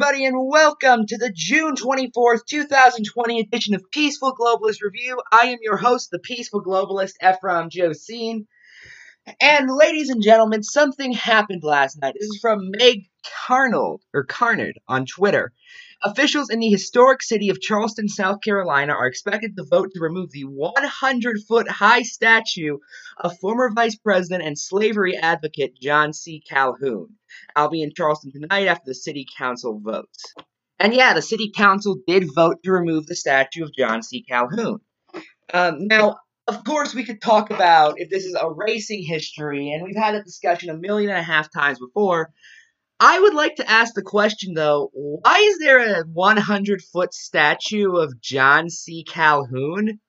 everybody, and welcome to the June 24th, 2020 edition of Peaceful Globalist Review. I am your host, the Peaceful Globalist, Ephraim Josine. And ladies and gentlemen, something happened last night. This is from Meg Carnold, or Carnard, on Twitter. Officials in the historic city of Charleston, South Carolina are expected to vote to remove the 100 foot high statue of former Vice President and slavery advocate John C. Calhoun. I'll be in Charleston tonight after the City Council votes. And yeah, the City Council did vote to remove the statue of John C. Calhoun. Um, now, of course, we could talk about if this is erasing history, and we've had a discussion a million and a half times before. I would like to ask the question though, why is there a 100 foot statue of John C. Calhoun?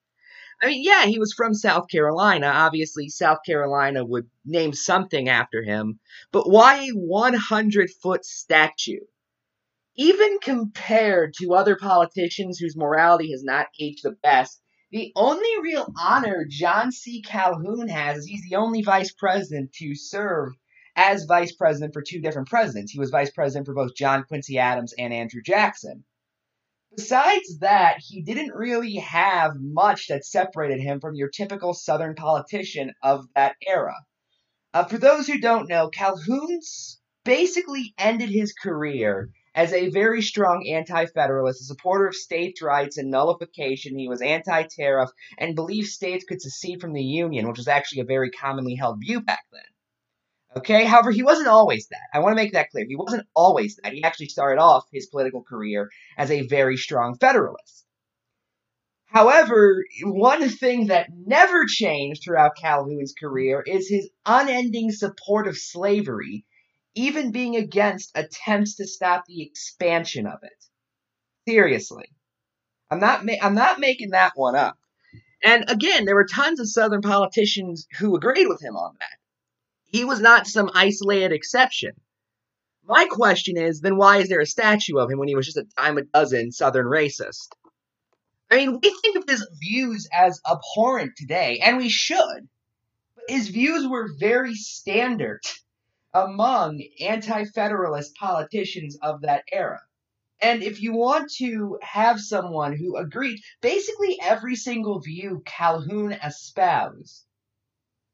I mean, yeah, he was from South Carolina. Obviously, South Carolina would name something after him. But why a 100 foot statue? Even compared to other politicians whose morality has not aged the best, the only real honor John C. Calhoun has is he's the only vice president to serve as vice president for two different presidents. He was vice president for both John Quincy Adams and Andrew Jackson. Besides that, he didn't really have much that separated him from your typical Southern politician of that era. Uh, for those who don't know, Calhoun's basically ended his career as a very strong anti federalist, a supporter of states' rights and nullification. He was anti tariff and believed states could secede from the Union, which was actually a very commonly held view back then. Okay, however, he wasn't always that. I want to make that clear. He wasn't always that. He actually started off his political career as a very strong Federalist. However, one thing that never changed throughout Calhoun's career is his unending support of slavery, even being against attempts to stop the expansion of it. Seriously. I'm not ma- I'm not making that one up. And again, there were tons of southern politicians who agreed with him on that. He was not some isolated exception. My question is, then why is there a statue of him when he was just a dime a dozen Southern racist? I mean, we think of his views as abhorrent today, and we should. But his views were very standard among anti federalist politicians of that era. And if you want to have someone who agreed, basically every single view Calhoun espoused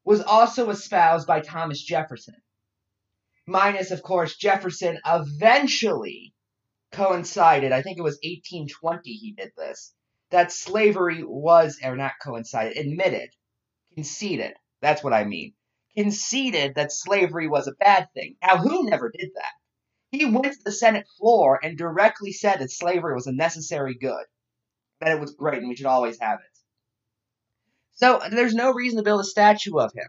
was also espoused by Thomas Jefferson. Minus, of course, Jefferson eventually coincided, I think it was 1820 he did this, that slavery was, or not coincided, admitted, conceded, that's what I mean, conceded that slavery was a bad thing. Calhoun never did that. He went to the Senate floor and directly said that slavery was a necessary good, that it was great and we should always have it. So there's no reason to build a statue of him.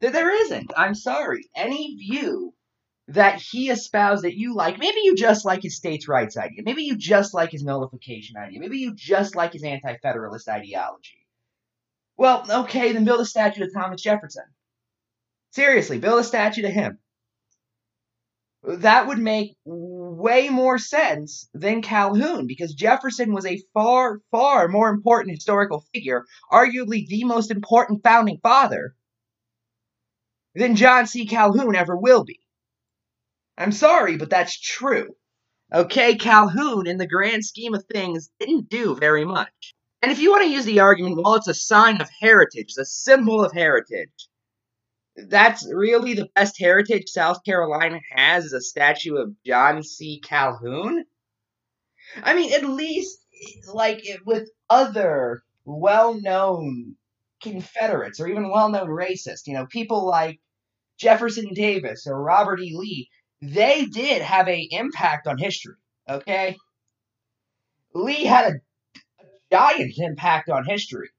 There isn't. I'm sorry. Any view that he espoused that you like, maybe you just like his states' rights idea. Maybe you just like his nullification idea. Maybe you just like his anti federalist ideology. Well, okay, then build a statue to Thomas Jefferson. Seriously, build a statue to him that would make way more sense than Calhoun because Jefferson was a far, far more important historical figure, arguably the most important founding father, than John C. Calhoun ever will be. I'm sorry, but that's true. Okay, Calhoun, in the grand scheme of things, didn't do very much. And if you want to use the argument, well, it's a sign of heritage, it's a symbol of heritage that's really the best heritage South Carolina has is a statue of John C. Calhoun. I mean, at least like with other well-known Confederates or even well-known racists, you know, people like Jefferson Davis or Robert E. Lee, they did have a impact on history. Okay, Lee had a, a giant impact on history.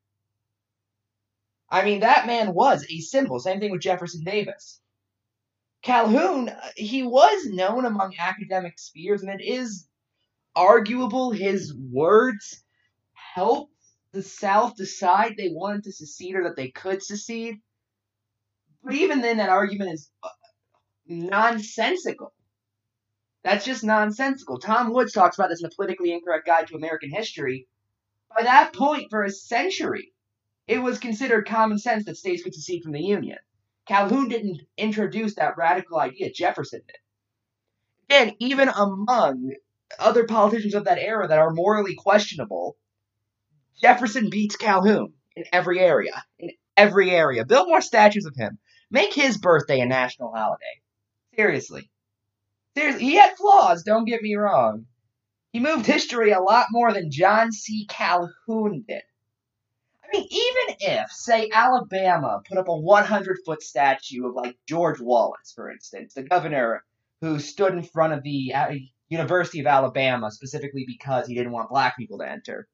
I mean, that man was a symbol. Same thing with Jefferson Davis. Calhoun, uh, he was known among academic spheres, and it is arguable his words helped the South decide they wanted to secede or that they could secede. But even then, that argument is uh, nonsensical. That's just nonsensical. Tom Woods talks about this in a politically incorrect guide to American history. By that point, for a century, it was considered common sense that states could secede from the Union. Calhoun didn't introduce that radical idea, Jefferson did. Again, even among other politicians of that era that are morally questionable, Jefferson beats Calhoun in every area. In every area. Build more statues of him. Make his birthday a national holiday. Seriously. Seriously. He had flaws, don't get me wrong. He moved history a lot more than John C. Calhoun did. I mean, even if, say, Alabama put up a 100 foot statue of, like, George Wallace, for instance, the governor who stood in front of the uh, University of Alabama specifically because he didn't want black people to enter.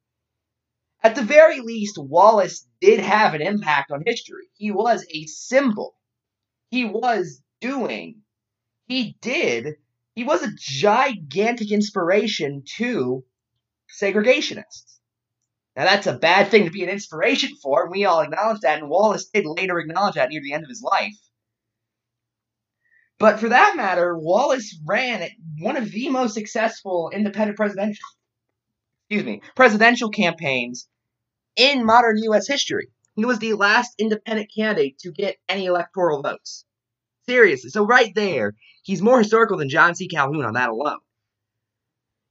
At the very least, Wallace did have an impact on history. He was a symbol. He was doing. He did. He was a gigantic inspiration to segregationists. Now, that's a bad thing to be an inspiration for, and we all acknowledge that, and Wallace did later acknowledge that near the end of his life. But for that matter, Wallace ran one of the most successful independent presidential excuse me, presidential campaigns in modern US history. He was the last independent candidate to get any electoral votes. Seriously. So right there, he's more historical than John C. Calhoun on that alone.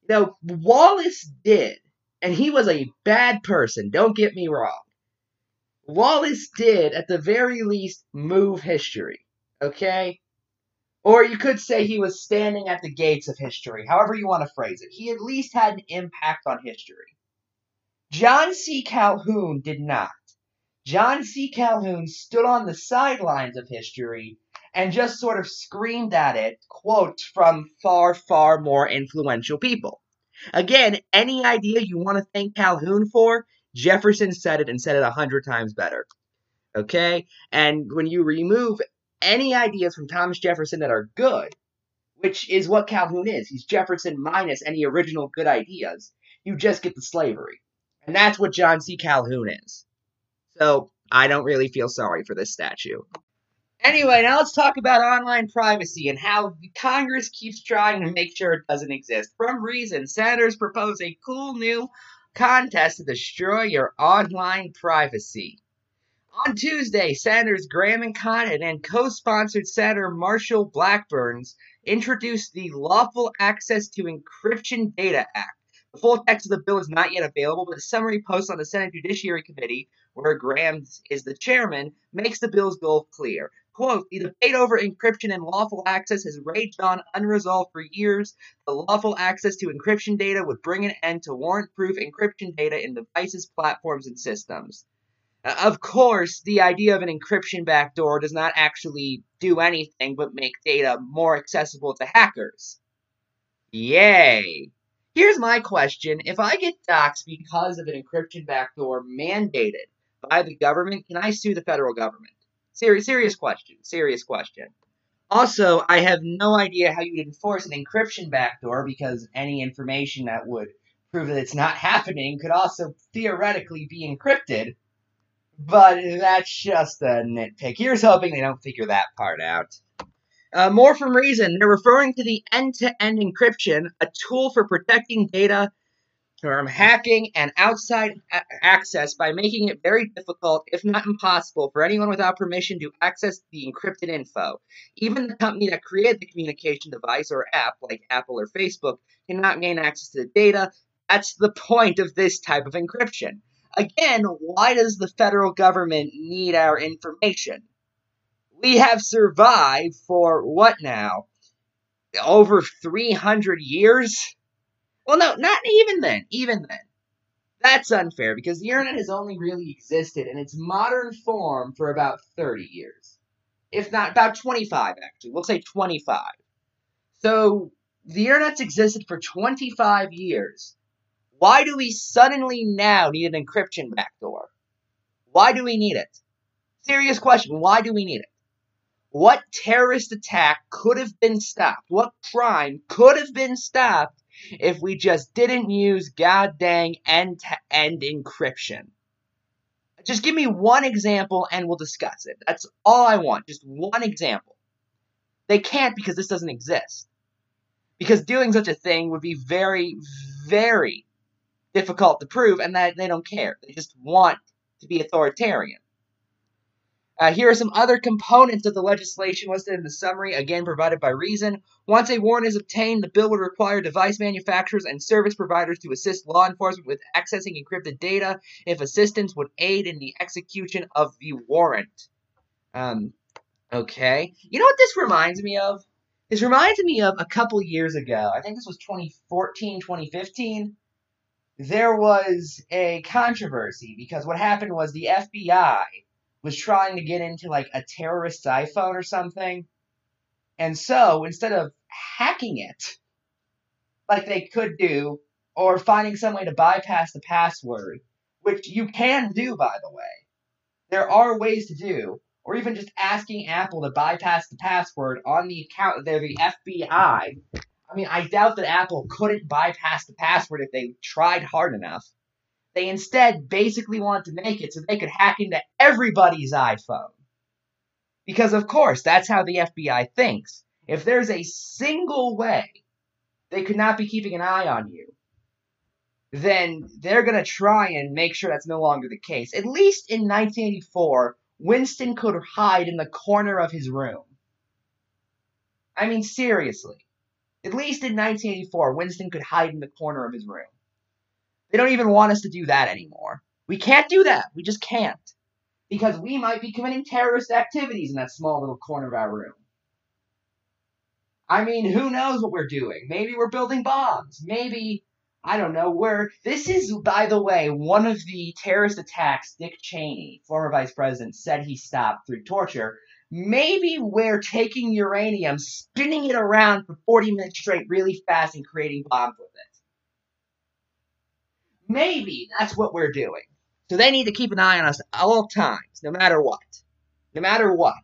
Now, Wallace did, and he was a bad person, don't get me wrong. Wallace did, at the very least, move history. Okay? Or you could say he was standing at the gates of history, however you want to phrase it. He at least had an impact on history. John C. Calhoun did not. John C. Calhoun stood on the sidelines of history and just sort of screamed at it, quotes from far, far more influential people. Again, any idea you want to thank Calhoun for, Jefferson said it and said it a hundred times better. Okay? And when you remove any ideas from Thomas Jefferson that are good, which is what Calhoun is. He's Jefferson minus any original good ideas. You just get the slavery. And that's what John C. Calhoun is. So I don't really feel sorry for this statue. Anyway, now let's talk about online privacy and how Congress keeps trying to make sure it doesn't exist. From Reason, senators propose a cool new contest to destroy your online privacy. On Tuesday, Senators Graham and Cotton and co-sponsored Senator Marsha Blackburns introduced the Lawful Access to Encryption Data Act. The full text of the bill is not yet available, but a summary post on the Senate Judiciary Committee, where Graham is the chairman, makes the bill's goal clear. Quote, the debate over encryption and lawful access has raged on unresolved for years. The lawful access to encryption data would bring an end to warrant proof encryption data in devices, platforms, and systems. Uh, of course, the idea of an encryption backdoor does not actually do anything but make data more accessible to hackers. Yay! Here's my question. If I get doxxed because of an encryption backdoor mandated by the government, can I sue the federal government? Serious, serious question. Serious question. Also, I have no idea how you'd enforce an encryption backdoor because any information that would prove that it's not happening could also theoretically be encrypted. But that's just a nitpick. Here's hoping they don't figure that part out. Uh, more from Reason. They're referring to the end-to-end encryption, a tool for protecting data from hacking and outside a- access by making it very difficult, if not impossible, for anyone without permission to access the encrypted info. Even the company that created the communication device or app, like Apple or Facebook, cannot gain access to the data. That's the point of this type of encryption. Again, why does the federal government need our information? We have survived for what now? Over 300 years? Well, no, not even then. Even then. That's unfair because the internet has only really existed in its modern form for about 30 years. If not, about 25, actually. We'll say 25. So, the internet's existed for 25 years. Why do we suddenly now need an encryption backdoor? Why do we need it? Serious question. Why do we need it? What terrorist attack could have been stopped? What crime could have been stopped if we just didn't use goddamn end-to-end encryption? Just give me one example and we'll discuss it. That's all I want. Just one example. They can't because this doesn't exist. Because doing such a thing would be very, very difficult to prove, and that they don't care. They just want to be authoritarian. Uh, here are some other components of the legislation listed in the summary, again provided by Reason. Once a warrant is obtained, the bill would require device manufacturers and service providers to assist law enforcement with accessing encrypted data if assistance would aid in the execution of the warrant. Um, okay. You know what this reminds me of? This reminds me of a couple years ago. I think this was 2014, 2015. There was a controversy because what happened was the FBI was trying to get into like a terrorist's iPhone or something. And so instead of hacking it like they could do, or finding some way to bypass the password, which you can do, by the way, there are ways to do, or even just asking Apple to bypass the password on the account they're the FBI. I mean, I doubt that Apple couldn't bypass the password if they tried hard enough. They instead basically want to make it so they could hack into everybody's iPhone. Because, of course, that's how the FBI thinks. If there's a single way they could not be keeping an eye on you, then they're going to try and make sure that's no longer the case. At least in 1984, Winston could hide in the corner of his room. I mean, seriously. At least in 1984, Winston could hide in the corner of his room. They don't even want us to do that anymore. We can't do that. We just can't. Because we might be committing terrorist activities in that small little corner of our room. I mean, who knows what we're doing? Maybe we're building bombs. Maybe, I don't know, we're. This is, by the way, one of the terrorist attacks Dick Cheney, former vice president, said he stopped through torture. Maybe we're taking uranium, spinning it around for 40 minutes straight really fast, and creating bombs with it. Maybe that's what we're doing. So they need to keep an eye on us at all times, no matter what. No matter what.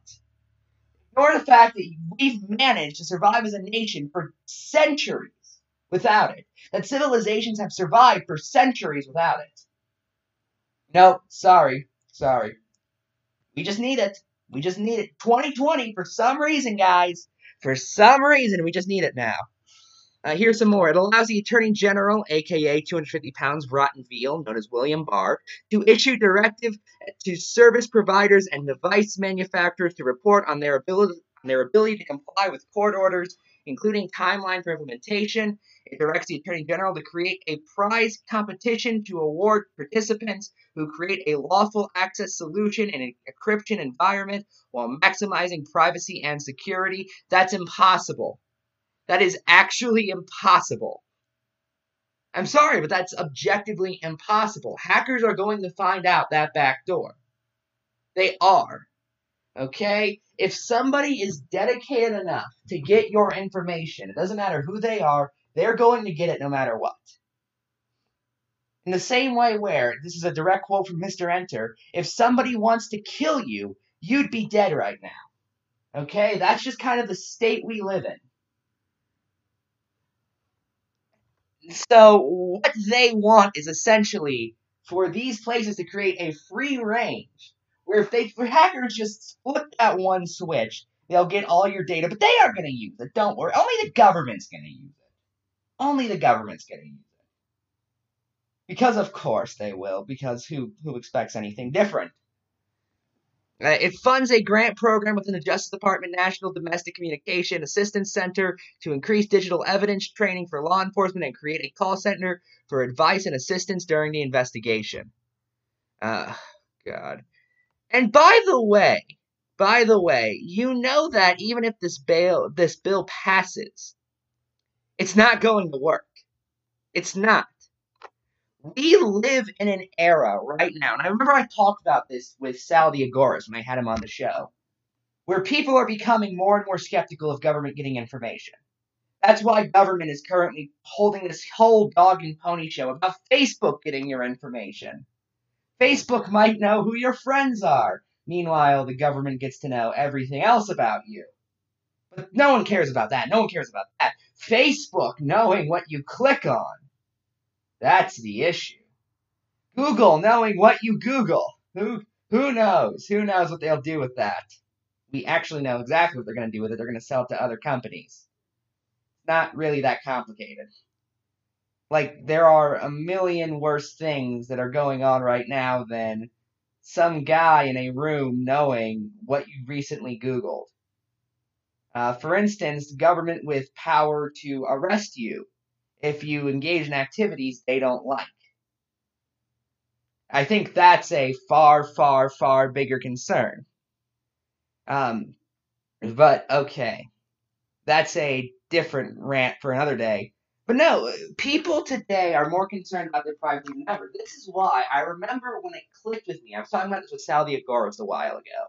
Ignore the fact that we've managed to survive as a nation for centuries without it. That civilizations have survived for centuries without it. No, sorry, sorry. We just need it. We just need it. 2020, for some reason, guys. For some reason, we just need it now. Uh, here's some more. It allows the Attorney General, aka 250 pounds rotten veal, known as William Barr, to issue directive to service providers and device manufacturers to report on their ability, their ability to comply with court orders, including timeline for implementation. It directs the Attorney General to create a prize competition to award participants who create a lawful access solution in an encryption environment while maximizing privacy and security. That's impossible. That is actually impossible. I'm sorry, but that's objectively impossible. Hackers are going to find out that back door. They are. Okay? If somebody is dedicated enough to get your information, it doesn't matter who they are, they're going to get it no matter what. In the same way, where this is a direct quote from Mr. Enter if somebody wants to kill you, you'd be dead right now. Okay? That's just kind of the state we live in. So what they want is essentially for these places to create a free range where if they for hackers just flip that one switch, they'll get all your data, but they aren't going to use it. Don't worry. Only the government's going to use it. Only the government's going to use it. Because of course they will, because who who expects anything different? Uh, it funds a grant program within the Justice Department National Domestic Communication Assistance Center to increase digital evidence training for law enforcement and create a call center for advice and assistance during the investigation. Uh, God. And by the way, by the way, you know that even if this bail this bill passes, it's not going to work. It's not we live in an era right now, and I remember I talked about this with Sal Diagoras when I had him on the show, where people are becoming more and more skeptical of government getting information. That's why government is currently holding this whole dog and pony show about Facebook getting your information. Facebook might know who your friends are. Meanwhile, the government gets to know everything else about you. But no one cares about that. No one cares about that. Facebook knowing what you click on. That's the issue. Google knowing what you Google. Who who knows? Who knows what they'll do with that? We actually know exactly what they're going to do with it. They're going to sell it to other companies. Not really that complicated. Like there are a million worse things that are going on right now than some guy in a room knowing what you recently Googled. Uh, for instance, government with power to arrest you if you engage in activities they don't like. I think that's a far, far, far bigger concern. Um, but okay, that's a different rant for another day. But no, people today are more concerned about their privacy than ever. This is why I remember when it clicked with me. I was talking about this with Sal Diagoras a while ago.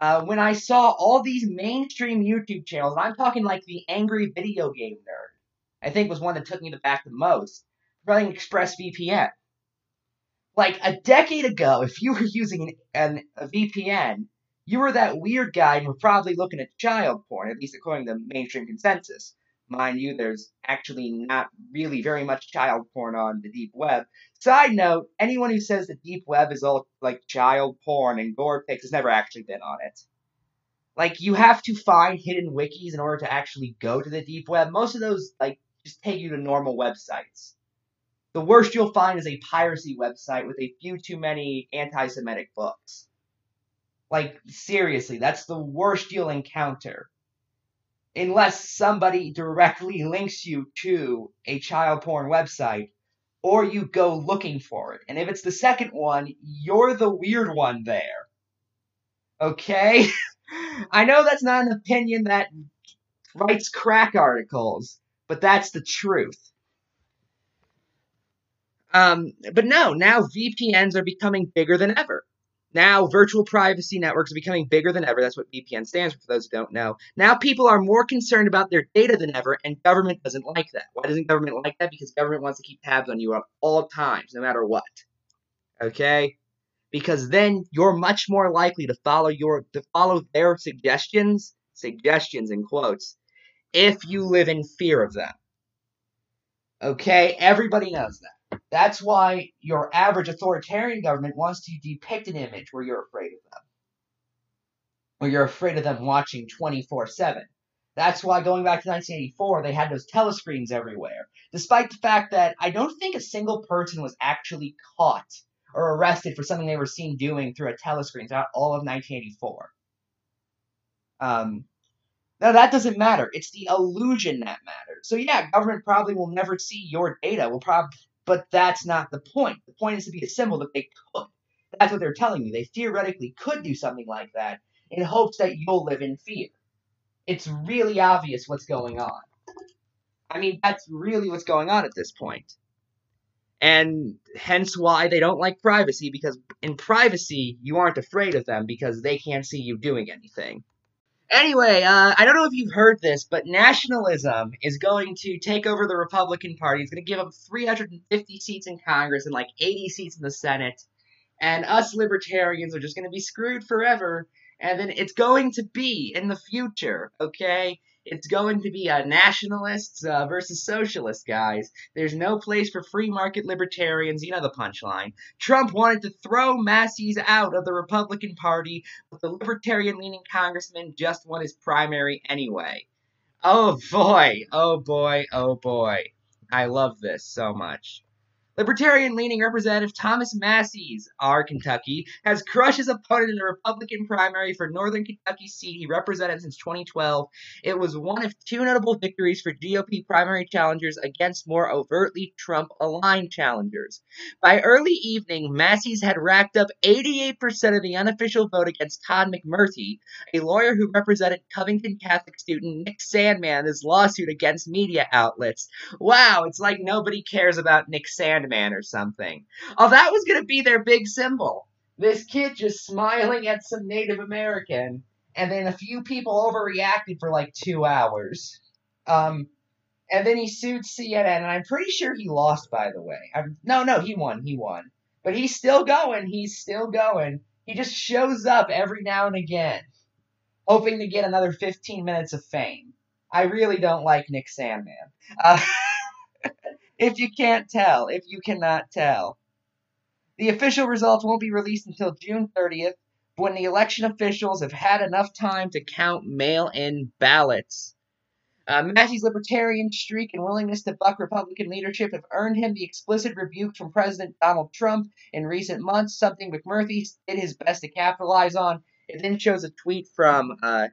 Uh, when I saw all these mainstream YouTube channels, and I'm talking like the Angry Video Game Nerd, I think was one that took me to back the most, running ExpressVPN. Like a decade ago, if you were using an, a VPN, you were that weird guy and were probably looking at child porn, at least according to mainstream consensus. Mind you, there's actually not really very much child porn on the deep web. Side note, anyone who says the deep web is all like child porn and gore pics has never actually been on it. Like, you have to find hidden wikis in order to actually go to the deep web. Most of those, like, just take you to normal websites. The worst you'll find is a piracy website with a few too many anti Semitic books. Like, seriously, that's the worst you'll encounter unless somebody directly links you to a child porn website or you go looking for it. And if it's the second one, you're the weird one there. Okay? I know that's not an opinion that writes crack articles, but that's the truth. Um, but no, now VPNs are becoming bigger than ever. Now, virtual privacy networks are becoming bigger than ever. That's what VPN stands for, for those who don't know. Now, people are more concerned about their data than ever, and government doesn't like that. Why doesn't government like that? Because government wants to keep tabs on you at all times, no matter what. Okay? Because then you're much more likely to follow your to follow their suggestions, suggestions in quotes, if you live in fear of them. Okay? Everybody knows that. That's why your average authoritarian government wants to depict an image where you're afraid of them. Or you're afraid of them watching 24 7. That's why going back to 1984, they had those telescreens everywhere. Despite the fact that I don't think a single person was actually caught or arrested for something they were seen doing through a telescreen throughout all of 1984. Um, now that doesn't matter. It's the illusion that matters. So yeah, government probably will never see your data. Will probably but that's not the point. The point is to be a symbol that they could. That's what they're telling you. They theoretically could do something like that in hopes that you'll live in fear. It's really obvious what's going on. I mean, that's really what's going on at this point. And hence why they don't like privacy, because in privacy, you aren't afraid of them because they can't see you doing anything. Anyway, uh, I don't know if you've heard this, but nationalism is going to take over the Republican Party. It's going to give them 350 seats in Congress and like 80 seats in the Senate. And us libertarians are just going to be screwed forever. And then it's going to be in the future, okay? It's going to be a nationalists uh, versus socialists, guys. There's no place for free market libertarians. You know the punchline. Trump wanted to throw Massie out of the Republican Party, but the libertarian leaning congressman just won his primary anyway. Oh boy, oh boy, oh boy. I love this so much. Libertarian leaning Representative Thomas Massie, R. Kentucky, has crushed his opponent in the Republican primary for Northern Kentucky seat he represented since 2012. It was one of two notable victories for GOP primary challengers against more overtly Trump aligned challengers. By early evening, Massie had racked up 88% of the unofficial vote against Todd McMurtry, a lawyer who represented Covington Catholic student Nick Sandmann in his lawsuit against media outlets. Wow, it's like nobody cares about Nick Sandmann Man or something. Oh, that was going to be their big symbol. This kid just smiling at some Native American, and then a few people overreacted for like two hours. Um, and then he sued CNN, and I'm pretty sure he lost, by the way. I'm, no, no, he won. He won. But he's still going. He's still going. He just shows up every now and again, hoping to get another 15 minutes of fame. I really don't like Nick Sandmann. Uh, if you can't tell, if you cannot tell. The official results won't be released until June 30th, when the election officials have had enough time to count mail in ballots. Uh, Massie's libertarian streak and willingness to buck Republican leadership have earned him the explicit rebuke from President Donald Trump in recent months, something McMurtry did his best to capitalize on. It then shows a tweet from uh,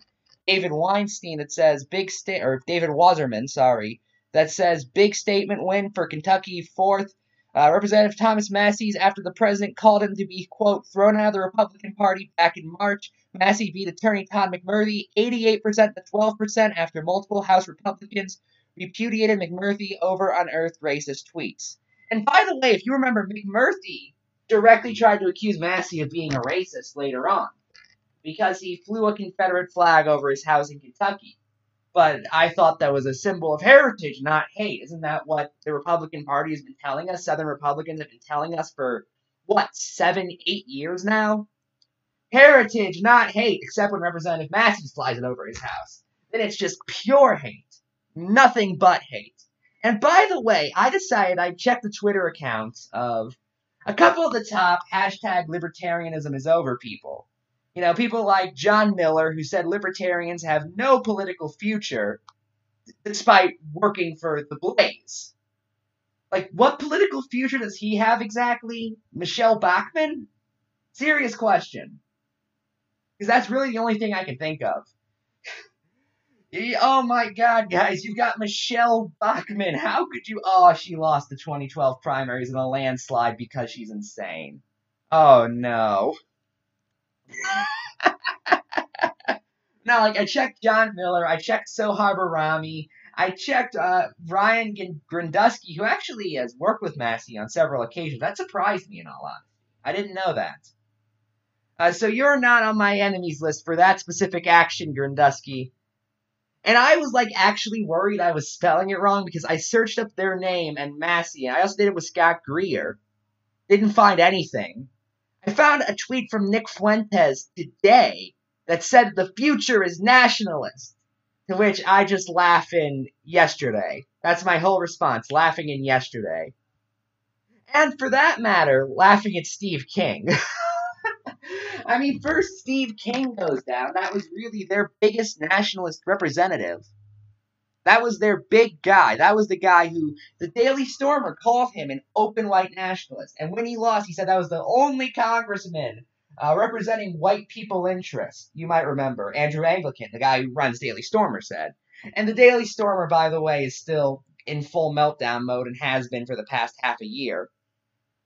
David Weinstein that says, big state, or David Wasserman, sorry, that says, big statement win for Kentucky fourth. Uh, Representative Thomas Massie's after the president called him to be, quote, thrown out of the Republican Party back in March. Massie beat attorney Todd McMurtry 88% to 12% after multiple House Republicans repudiated McMurtry over unearthed racist tweets. And by the way, if you remember, McMurtry directly tried to accuse Massie of being a racist later on because he flew a Confederate flag over his house in Kentucky but I thought that was a symbol of heritage, not hate. Isn't that what the Republican Party has been telling us? Southern Republicans have been telling us for, what, seven, eight years now? Heritage, not hate, except when Representative Massie flies it over his house. Then it's just pure hate. Nothing but hate. And by the way, I decided I'd check the Twitter accounts of a couple of the top hashtag libertarianism is over people. You know, people like John Miller, who said libertarians have no political future despite working for the Blaze. Like, what political future does he have exactly? Michelle Bachmann? Serious question. Because that's really the only thing I can think of. oh my god, guys, you've got Michelle Bachmann. How could you? Oh, she lost the 2012 primaries in a landslide because she's insane. Oh no. now, like I checked John Miller, I checked Sohrab Ahmari, I checked uh, Ryan Grundusky, who actually has worked with Massie on several occasions. That surprised me, in all honesty. I didn't know that. Uh, so you're not on my enemies list for that specific action, Grundusky. And I was like actually worried I was spelling it wrong because I searched up their name and Massie, and I also did it with Scott Greer. Didn't find anything. I found a tweet from Nick Fuentes today that said the future is nationalist, to which I just laugh in yesterday. That's my whole response, laughing in yesterday. And for that matter, laughing at Steve King. I mean, first Steve King goes down. That was really their biggest nationalist representative. That was their big guy. That was the guy who the Daily Stormer called him an open white nationalist. And when he lost, he said that was the only congressman uh, representing white people interests. You might remember Andrew Anglican, the guy who runs Daily Stormer, said. And the Daily Stormer, by the way, is still in full meltdown mode and has been for the past half a year.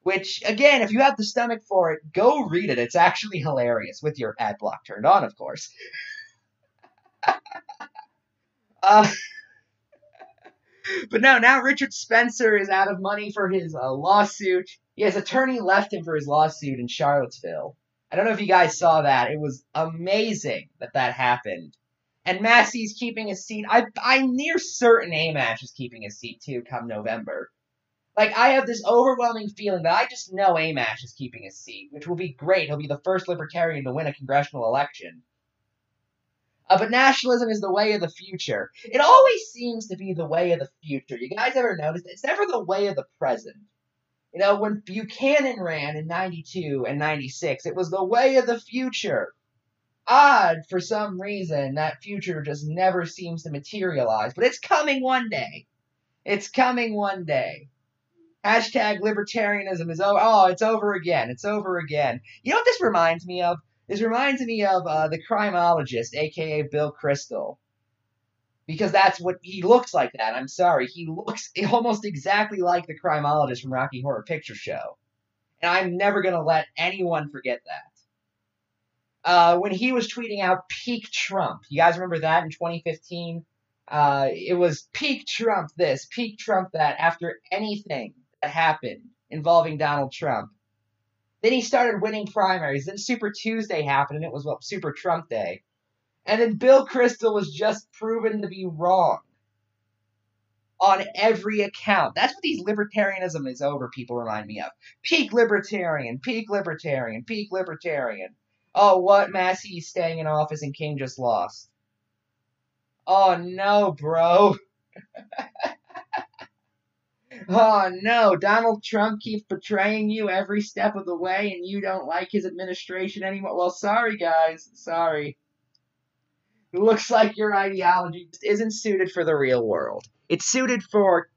Which, again, if you have the stomach for it, go read it. It's actually hilarious with your ad block turned on, of course. uh, but no, now Richard Spencer is out of money for his uh, lawsuit. His attorney left him for his lawsuit in Charlottesville. I don't know if you guys saw that. It was amazing that that happened. And Massie's keeping his seat. I, I'm near certain Amash is keeping his seat too come November. Like, I have this overwhelming feeling that I just know Amash is keeping his seat, which will be great. He'll be the first libertarian to win a congressional election. Uh, but nationalism is the way of the future. It always seems to be the way of the future. You guys ever noticed? It's never the way of the present. You know, when Buchanan ran in 92 and 96, it was the way of the future. Odd, for some reason, that future just never seems to materialize. But it's coming one day. It's coming one day. Hashtag libertarianism is over. Oh, it's over again. It's over again. You know what this reminds me of? This reminds me of uh, the criminologist, aka Bill Kristol, Because that's what he looks like that. I'm sorry. He looks almost exactly like the criminologist from Rocky Horror Picture Show. And I'm never going to let anyone forget that. Uh, when he was tweeting out peak Trump, you guys remember that in 2015? Uh, it was peak Trump this, peak Trump that, after anything that happened involving Donald Trump. Then he started winning primaries. Then Super Tuesday happened, and it was, well, Super Trump Day. And then Bill Kristol was just proven to be wrong on every account. That's what these libertarianism is over, people remind me of. Peak libertarian, peak libertarian, peak libertarian. Oh, what? Massie's staying in office and King just lost. Oh, no, bro. Oh no, Donald Trump keeps betraying you every step of the way and you don't like his administration anymore. Well, sorry guys, sorry. looks like your ideology just isn't suited for the real world. It's suited for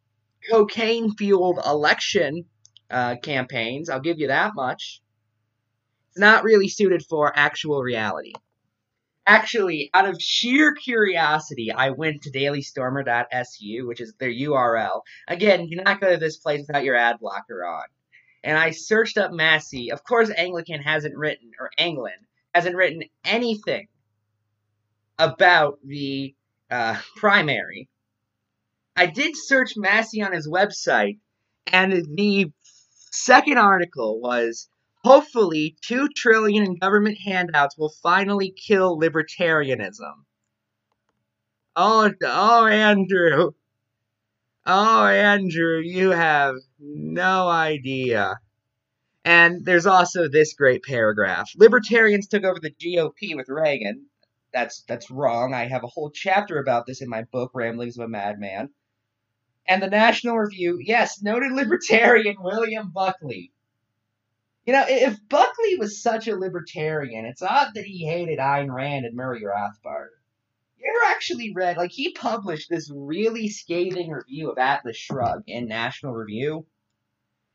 cocaine fueled election uh, campaigns. I'll give you that much. It's not really suited for actual reality. Actually, out of sheer curiosity, I went to dailystormer.su, which is their URL. Again, you not go to this place without your ad blocker on. And I searched up Massie. Of course, Anglican hasn't written, or Anglin hasn't written anything about the uh, primary. I did search Massie on his website, and the second article was hopefully two trillion in government handouts will finally kill libertarianism. Oh, oh, Andrew. Oh, Andrew, you have no idea. And there's also this great paragraph. Libertarians took over the GOP with Reagan. That's that's wrong. I have a whole chapter about this in my book, Ramblings of a Madman. And the National Review, yes, noted libertarian William Buckley. You know, if Buckley was such a libertarian, it's odd that he hated Ayn Rand and Murray Rothbard. You ever actually read, like, he published this really scathing review of Atlas Shrugged in National Review.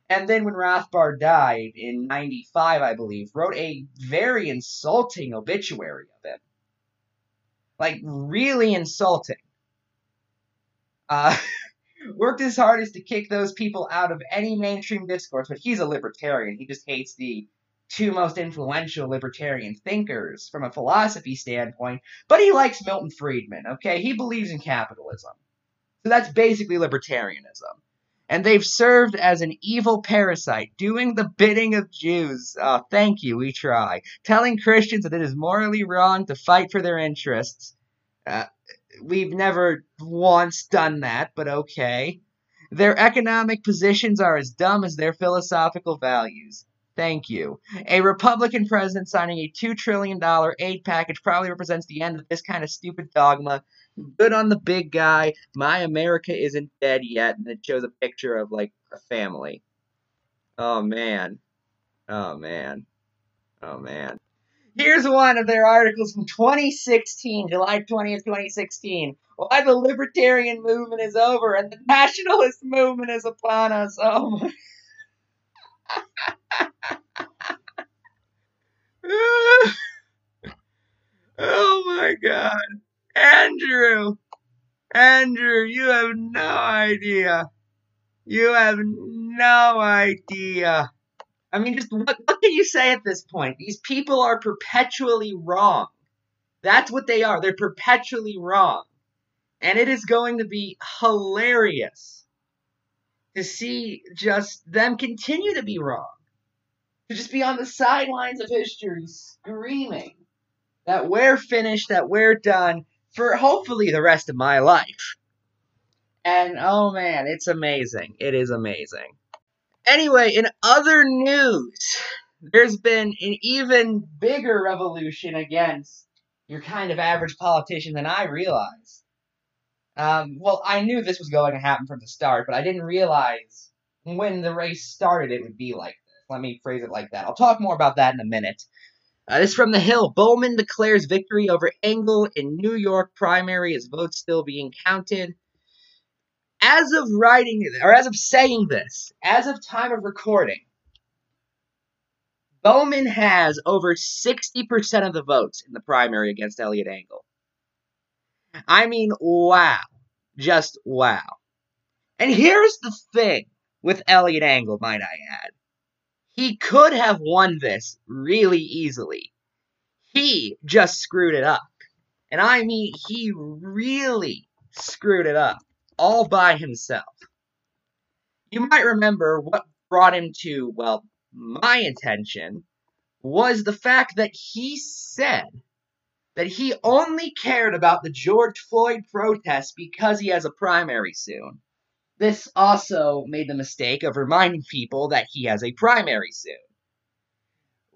And then when Rothbard died in 95, I believe, wrote a very insulting obituary of him. Like, really insulting. Uh, worked his hardest to kick those people out of any mainstream discourse, but he's a libertarian. He just hates the two most influential libertarian thinkers from a philosophy standpoint, but he likes Milton Friedman, okay? He believes in capitalism. So that's basically libertarianism. And they've served as an evil parasite, doing the bidding of Jews. Oh, thank you, we try. Telling Christians that it is morally wrong to fight for their interests. Uh, we've never once done that, but okay. Their economic positions are as dumb as their philosophical values. Thank you. A Republican president signing a $2 trillion aid package probably represents the end of this kind of stupid dogma. Good on the big guy. My America isn't dead yet. And it shows a picture of, like, a family. Oh, man. Oh, man. Oh, man. Here's one of their articles from 2016, July 20th, 2016. Why the libertarian movement is over and the nationalist movement is upon us. Oh my. oh my god. Andrew. Andrew, you have no idea. You have no idea. I mean, just what, what can you say at this point? These people are perpetually wrong. That's what they are. They're perpetually wrong. And it is going to be hilarious to see just them continue to be wrong. To just be on the sidelines of history screaming that we're finished, that we're done for hopefully the rest of my life. And oh man, it's amazing. It is amazing. Anyway, in other news, there's been an even bigger revolution against your kind of average politician than I realized. Um, well, I knew this was going to happen from the start, but I didn't realize when the race started it would be like this. Let me phrase it like that. I'll talk more about that in a minute. Uh, this from the Hill. Bowman declares victory over Engel in New York primary as votes still being counted as of writing or as of saying this, as of time of recording, Bowman has over 60% of the votes in the primary against Eliot Engel. I mean, wow. Just wow. And here's the thing with Eliot Engel, might I add. He could have won this really easily. He just screwed it up. And I mean, he really screwed it up all by himself. You might remember what brought him to, well, my attention was the fact that he said that he only cared about the George Floyd protest because he has a primary soon. This also made the mistake of reminding people that he has a primary soon.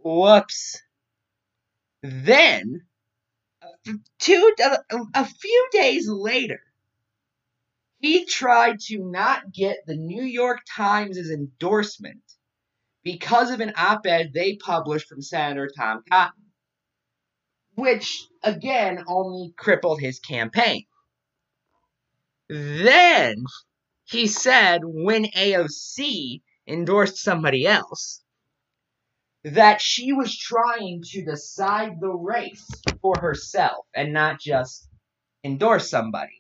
Whoops. Then, two, a few days later, he tried to not get the New York Times' endorsement because of an op ed they published from Senator Tom Cotton. which again only crippled his campaign. Then he said when AOC endorsed somebody else that she was trying to decide the race for herself and not just endorse somebody.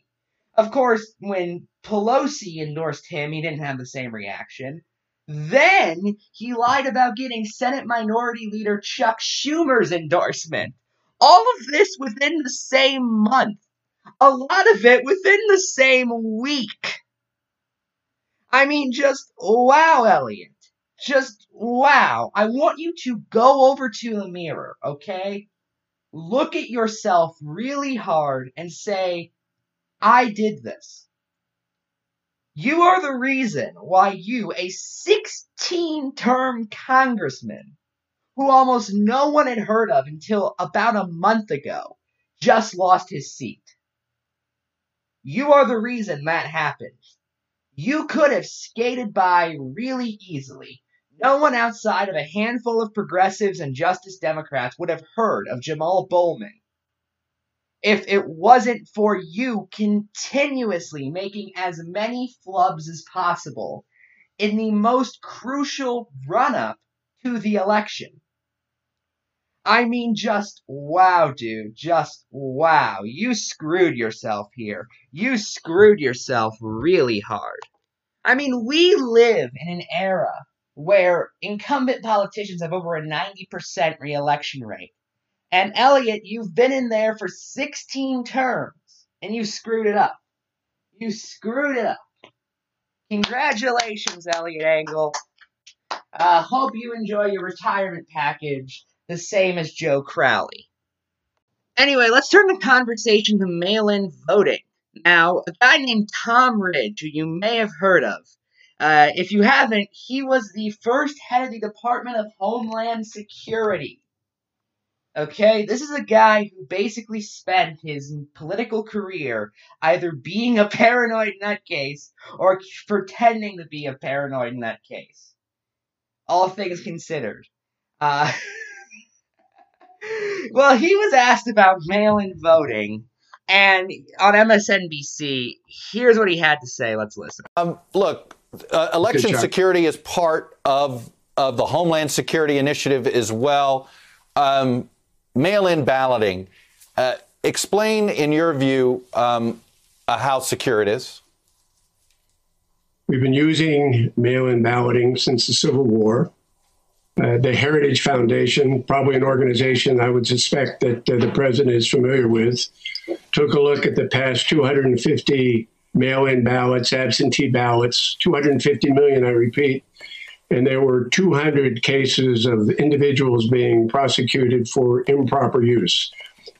Of course, when Pelosi endorsed him, he didn't have the same reaction. Then he lied about getting Senate Minority Leader Chuck Schumer's endorsement. All of this within the same month. A lot of it within the same week. I mean, just wow, Eliot. Just wow. I want you to go over to the mirror, okay? Look at yourself really hard and say, I did this. You are the reason why you, a 16 term congressman, who almost no one had heard of until about a month ago, just lost his seat. You are the reason that happened. You could have skated by really easily. No one outside of a handful of progressives and Justice Democrats would have heard of Jamal Bowman if it wasn't for you continuously making as many flubs as possible in the most crucial run up to the election. I mean, just wow, dude. Just wow. You screwed yourself here. You screwed yourself really hard. I mean, we live in an era where incumbent politicians have over a 90% reelection rate. And Eliot, you've been in there for 16 terms and you screwed it up. You screwed it up. Congratulations, Eliot Engel. Uh, hope you enjoy your retirement package the same as Joe Crowley. Anyway, let's turn the conversation to mail in voting. Now, a guy named Tom Ridge, who you may have heard of, uh, if you haven't, he was the first head of the Department of Homeland Security. Okay, this is a guy who basically spent his political career either being a paranoid nutcase or pretending to be a paranoid nutcase. All things considered. Uh, well, he was asked about mail in voting, and on MSNBC, here's what he had to say. Let's listen. Um, look, uh, election security is part of, of the Homeland Security Initiative as well. Um, mail in balloting. Uh, explain, in your view, um, uh, how secure it is. We've been using mail in balloting since the Civil War. Uh, the Heritage Foundation, probably an organization I would suspect that uh, the president is familiar with, took a look at the past 250 mail in ballots, absentee ballots, 250 million, I repeat, and there were 200 cases of individuals being prosecuted for improper use.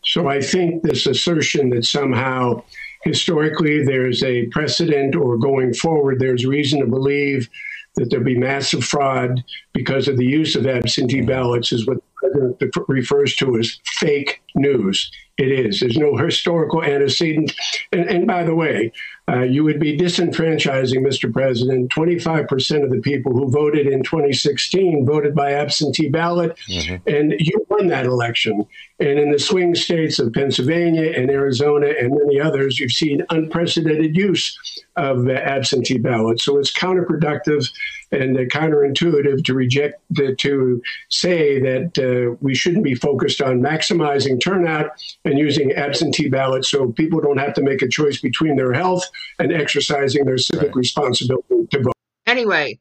So I think this assertion that somehow historically there's a precedent or going forward there's reason to believe that there'll be massive fraud because of the use of absentee ballots is what president refers to as fake news. It is. There's no historical antecedent. And, and by the way, uh, you would be disenfranchising, Mr. President. 25% of the people who voted in 2016 voted by absentee ballot, mm-hmm. and you won that election. And in the swing states of Pennsylvania and Arizona and many others, you've seen unprecedented use of absentee ballots. So it's counterproductive and counterintuitive to reject, the, to say that uh, we shouldn't be focused on maximizing turnout and using absentee ballots so people don't have to make a choice between their health and exercising their civic right. responsibility to vote. Anyway,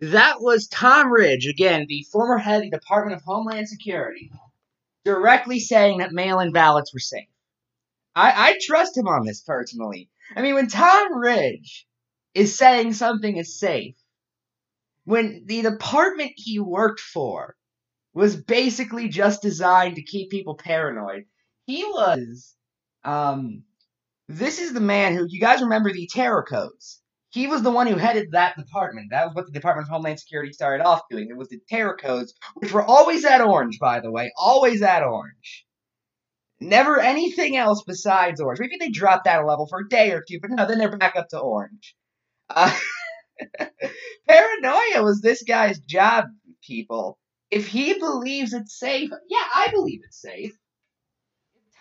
that was Tom Ridge, again, the former head of the Department of Homeland Security, directly saying that mail in ballots were safe. I, I trust him on this personally. I mean, when Tom Ridge is saying something is safe, when the department he worked for was basically just designed to keep people paranoid, he was um this is the man who you guys remember the terror codes. He was the one who headed that department. That was what the Department of Homeland Security started off doing. It was the terror codes, which were always at orange, by the way, always at orange. Never anything else besides orange. Maybe they dropped that a level for a day or two, but no, then they're back up to orange. Uh, paranoia was this guy's job, people. If he believes it's safe, yeah, I believe it's safe.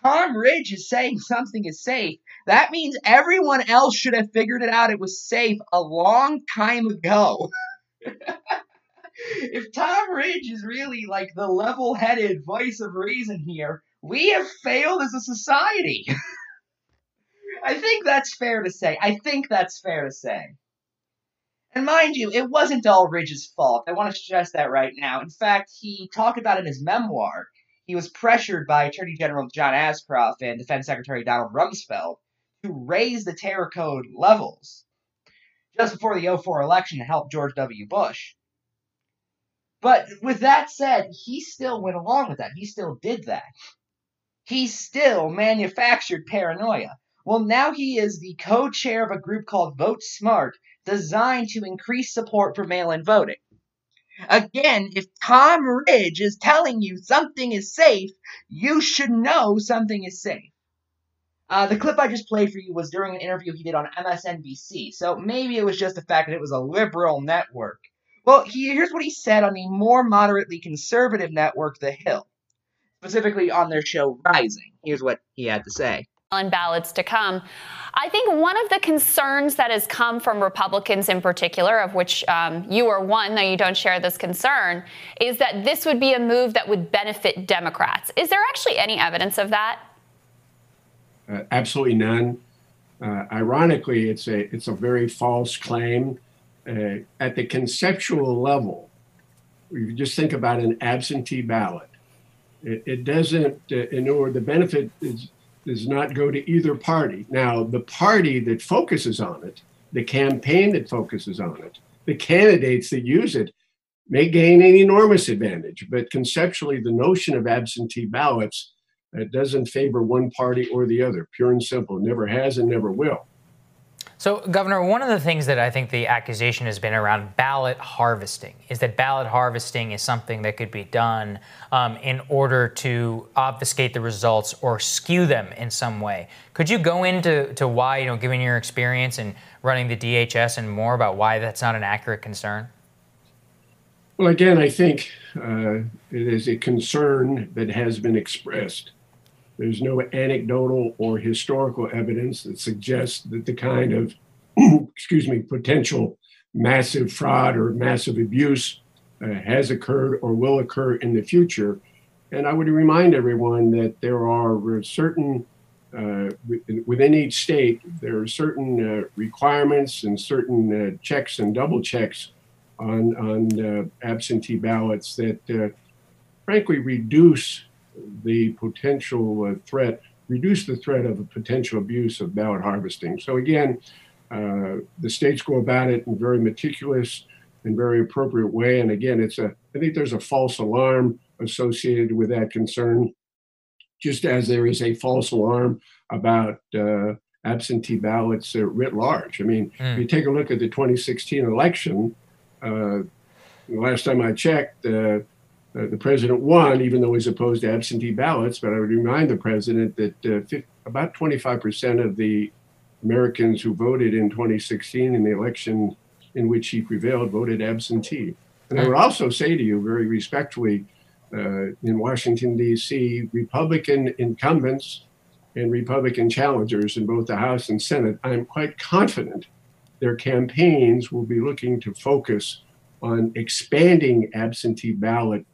Tom Ridge is saying something is safe, that means everyone else should have figured it out it was safe a long time ago. if Tom Ridge is really like the level headed voice of reason here, we have failed as a society. I think that's fair to say. I think that's fair to say. And mind you, it wasn't all Ridge's fault. I want to stress that right now. In fact, he talked about in his memoir. He was pressured by Attorney General John Ashcroft and Defense Secretary Donald Rumsfeld to raise the terror code levels just before the 04 election to help George W. Bush. But with that said, he still went along with that. He still did that. He still manufactured paranoia. Well, now he is the co chair of a group called Vote Smart, designed to increase support for mail in voting. Again, if Tom Ridge is telling you something is safe, you should know something is safe. Uh, the clip I just played for you was during an interview he did on MSNBC, so maybe it was just the fact that it was a liberal network. Well, he, here's what he said on the more moderately conservative network, The Hill, specifically on their show Rising. Here's what he had to say. On ballots to come. I think one of the concerns that has come from Republicans in particular, of which um, you are one, though you don't share this concern, is that this would be a move that would benefit Democrats. Is there actually any evidence of that? Uh, absolutely none. Uh, ironically, it's a it's a very false claim uh, at the conceptual level, you just think about an absentee ballot. It, it doesn't, uh, in order, the benefit is, does not go to either party. Now, the party that focuses on it, the campaign that focuses on it, the candidates that use it may gain an enormous advantage. But conceptually, the notion of absentee ballots uh, doesn't favor one party or the other, pure and simple. Never has and never will. So, Governor, one of the things that I think the accusation has been around ballot harvesting is that ballot harvesting is something that could be done um, in order to obfuscate the results or skew them in some way. Could you go into to why, you know, given your experience in running the DHS and more about why that's not an accurate concern? Well, again, I think uh, it is a concern that has been expressed. There's no anecdotal or historical evidence that suggests that the kind of, excuse me, potential massive fraud or massive abuse uh, has occurred or will occur in the future. And I would remind everyone that there are certain, uh, within each state, there are certain uh, requirements and certain uh, checks and double checks on, on uh, absentee ballots that uh, frankly reduce the potential uh, threat, reduce the threat of a potential abuse of ballot harvesting. So again, uh, the states go about it in a very meticulous and very appropriate way. And again, it's a I think there's a false alarm associated with that concern, just as there is a false alarm about uh, absentee ballots uh, writ large. I mean, mm. if you take a look at the 2016 election, uh, the last time I checked, uh, the president won, even though he's opposed to absentee ballots. But I would remind the president that uh, 50, about 25% of the Americans who voted in 2016 in the election in which he prevailed voted absentee. And I would also say to you very respectfully uh, in Washington, D.C., Republican incumbents and Republican challengers in both the House and Senate, I'm quite confident their campaigns will be looking to focus on expanding absentee ballot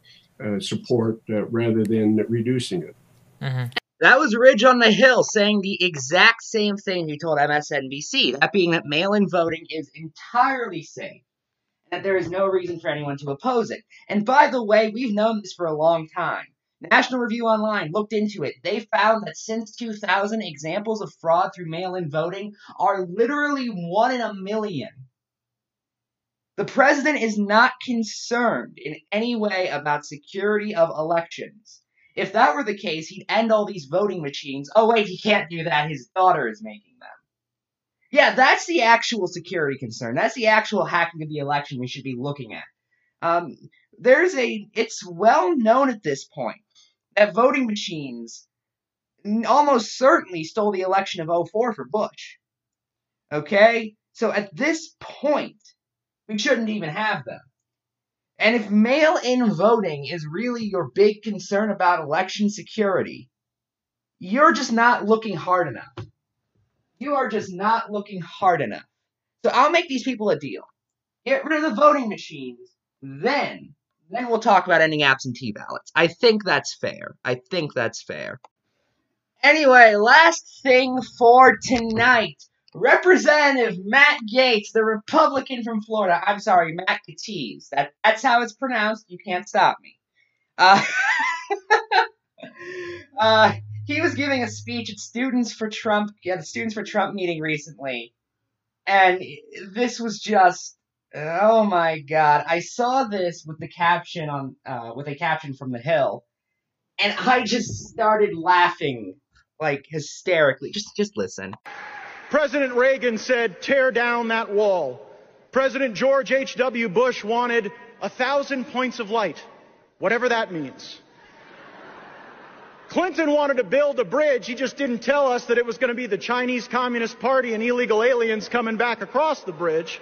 uh, support uh, rather than reducing it. Mm-hmm. That was Ridge on the Hill saying the exact same thing he told MSNBC. That being that mail in voting is entirely safe, and that there is no reason for anyone to oppose it. And by the way, we've known this for a long time. National Review Online looked into it. They found that since 2000, examples of fraud through mail in voting are literally one in a million. The president is not concerned in any way about security of elections. If that were the case, he'd end all these voting machines. Oh, wait, he can't do that. His daughter is making them. Yeah, that's the actual security concern. That's the actual hacking of the election we should be looking at. Um, there's a, it's well known at this point that voting machines almost certainly stole the election of 04 for Bush. Okay? So at this point, we shouldn't even have them. And if mail in voting is really your big concern about election security, you're just not looking hard enough. You are just not looking hard enough. So I'll make these people a deal. Get rid of the voting machines. Then, then we'll talk about ending absentee ballots. I think that's fair. I think that's fair. Anyway, last thing for tonight. Representative Matt Gaetz, the Republican from Florida. I'm sorry, Matt Gaetz. That that's how it's pronounced. You can't stop me. Uh, uh, he was giving a speech at Students for Trump, yeah, the Students for Trump meeting recently, and this was just, oh my god! I saw this with the caption on, uh, with a caption from the Hill, and I just started laughing like hysterically. Just, just listen. President Reagan said, tear down that wall. President George H.W. Bush wanted a thousand points of light, whatever that means. Clinton wanted to build a bridge. He just didn't tell us that it was going to be the Chinese Communist Party and illegal aliens coming back across the bridge.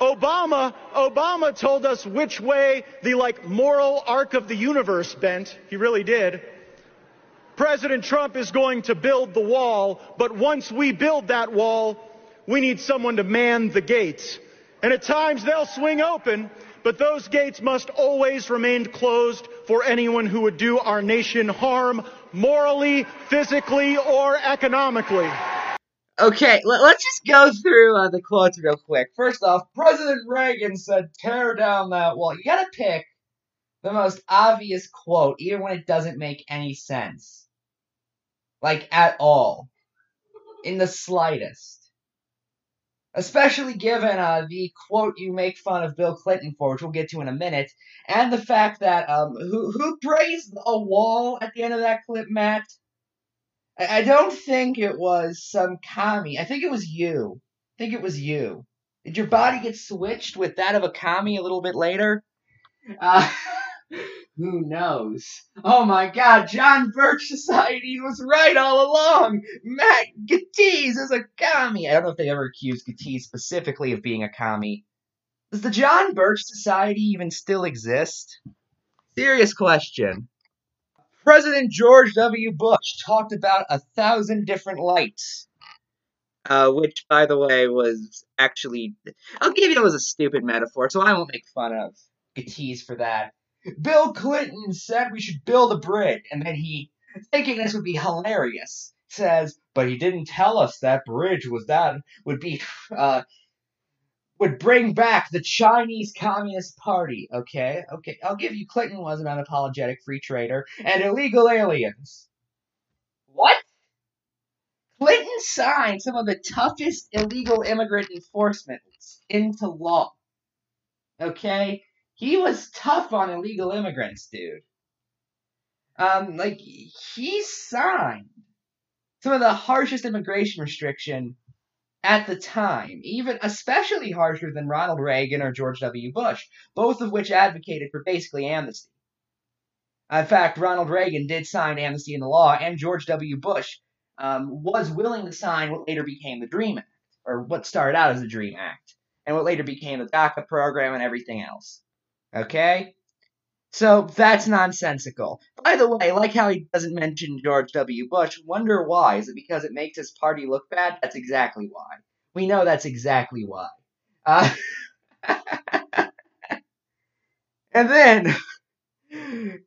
Obama, Obama told us which way the like moral arc of the universe bent. He really did. President Trump is going to build the wall, but once we build that wall, we need someone to man the gates. And at times they'll swing open, but those gates must always remain closed for anyone who would do our nation harm, morally, physically, or economically. Okay, let, us just go through uh, the quotes real quick. First off, President Reagan said, tear down that wall. You gotta pick the most obvious quote, even when it doesn't make any sense. Like, at all. In the slightest. Especially given uh, the quote you make fun of Bill Clinton for, which we'll get to in a minute, and the fact that um, who who praised a wall at the end of that clip, Matt? I, I don't think it was some commie. I think it was you. I think it was you. Did your body get switched with that of a commie a little bit later? Uh, Who knows? Oh my god, John Birch Society was right all along! Matt Gaetz is a commie! I don't know if they ever accused Gaetz specifically of being a commie. Does the John Birch Society even still exist? Serious question. President George W. Bush talked about a thousand different lights. Uh, which, by the way, was actually. I'll give you it was a stupid metaphor, so I won't make fun of Gaetz for that. Bill Clinton said we should build a bridge, and then he, thinking this would be hilarious, says, but he didn't tell us that bridge was that would be uh would bring back the Chinese Communist Party. Okay, okay, I'll give you Clinton was an unapologetic free trader and illegal aliens. What? Clinton signed some of the toughest illegal immigrant enforcements into law. Okay? He was tough on illegal immigrants, dude. Um, like he signed some of the harshest immigration restriction at the time, even especially harsher than Ronald Reagan or George W. Bush, both of which advocated for basically amnesty. In fact, Ronald Reagan did sign amnesty into law, and George W. Bush um, was willing to sign what later became the DREAM Act, or what started out as the DREAM Act, and what later became the DACA program and everything else. Okay? So that's nonsensical. By the way, like how he doesn't mention George W. Bush, wonder why. Is it because it makes his party look bad? That's exactly why. We know that's exactly why. Uh, and then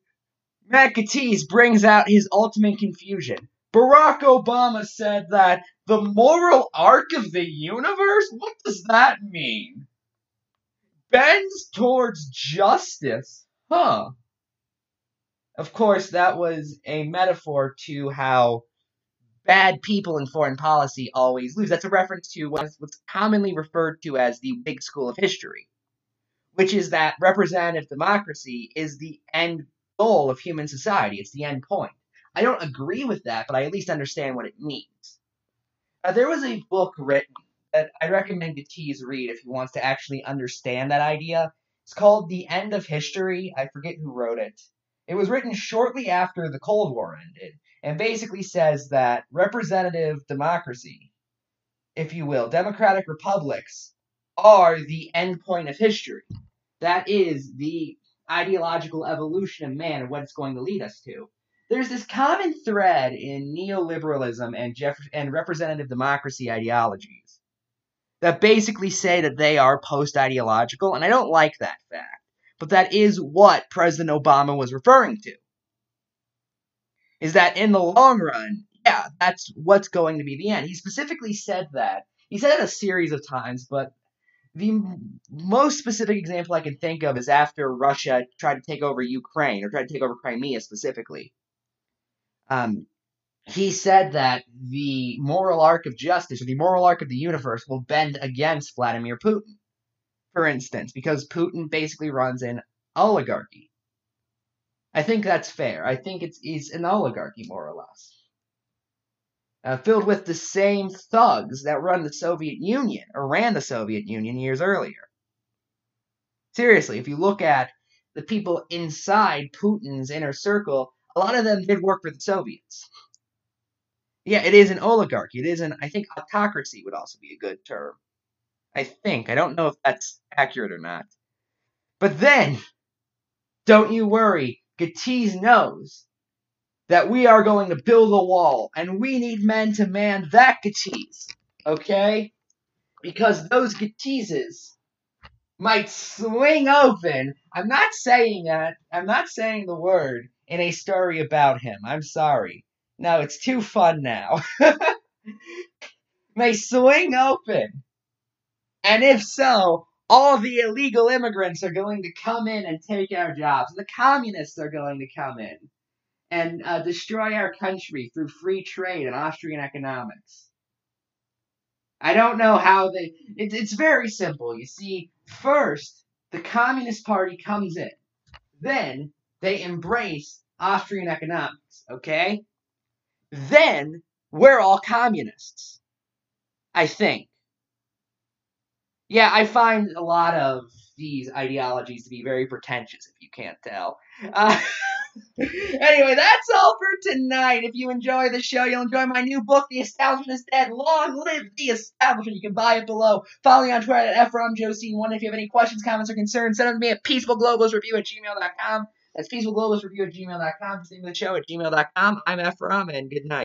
Gaetz brings out his ultimate confusion. Barack Obama said that the moral arc of the universe? What does that mean? Bends towards justice. Huh. Of course, that was a metaphor to how bad people in foreign policy always lose. That's a reference to what's, commonly referred to as the Whig School of History, which is that representative democracy is the end goal of human society. It's the end point. I don't agree with that, but I at least understand what it means. There was a book written recommend Gaetz read if he wants to actually understand that idea. It's called The End of History. I forget who wrote it. It was written shortly after the Cold War ended and basically says that representative democracy, if you will, democratic republics, are the end point of history. That is the ideological evolution of man and what it's going to lead us to. there's this common thread in neoliberalism and Jeff- and representative democracy ideologies that basically say that they are post ideological, and I don't like that fact. But that is what President Obama was referring to. Is that in the long run, yeah, that's what's going to be the end. He specifically said that. He said it a series of times, but the most specific example I can think of is after Russia tried to take over Ukraine, or tried to take over Crimea specifically. Um, he said that the moral arc of justice, or the moral arc of the universe, will bend against Vladimir Putin, for instance, because Putin basically runs an oligarchy. I think that's fair. I think it's, it's an oligarchy, more or less. Uh, filled with the same thugs that run the Soviet Union, or ran the Soviet Union years earlier. Seriously, if you look at the people inside Putin's inner circle, a lot of them did work for the Soviets. Yeah, it is an oligarchy. It is an, I think, autocracy would also be a good term. I think. I don't know if that's accurate or not. But then, don't you worry. Gaetz knows that we are going to build a wall, and we need men to man that Gaetz. Okay? Because those Gaetzes might swing open. I'm not saying that. I'm not saying the word in a story about him. I'm sorry. No, it's too fun now. May swing open. And if so, all the illegal immigrants are going to come in and take our jobs. The communists are going to come in and uh, destroy our country through free trade and Austrian economics. I don't know how they. It, it's very simple. You see, first, the Communist Party comes in. Then, they embrace Austrian economics, okay? Then we're all communists. I think. Yeah, I find a lot of these ideologies to be very pretentious, if you can't tell. Uh, anyway, that's all for tonight. If you enjoy the show, you'll enjoy my new book, The Establishment is Dead. Long live the establishment. You can buy it below. Follow me on Twitter at FROMJosine1. If you have any questions, comments, or concerns, send them to me at peacefulglobalistReview at gmail.com. That's peacefulglobalistreview at gmail.com. Just name the show at gmail.com. I'm Ephraim, and good night.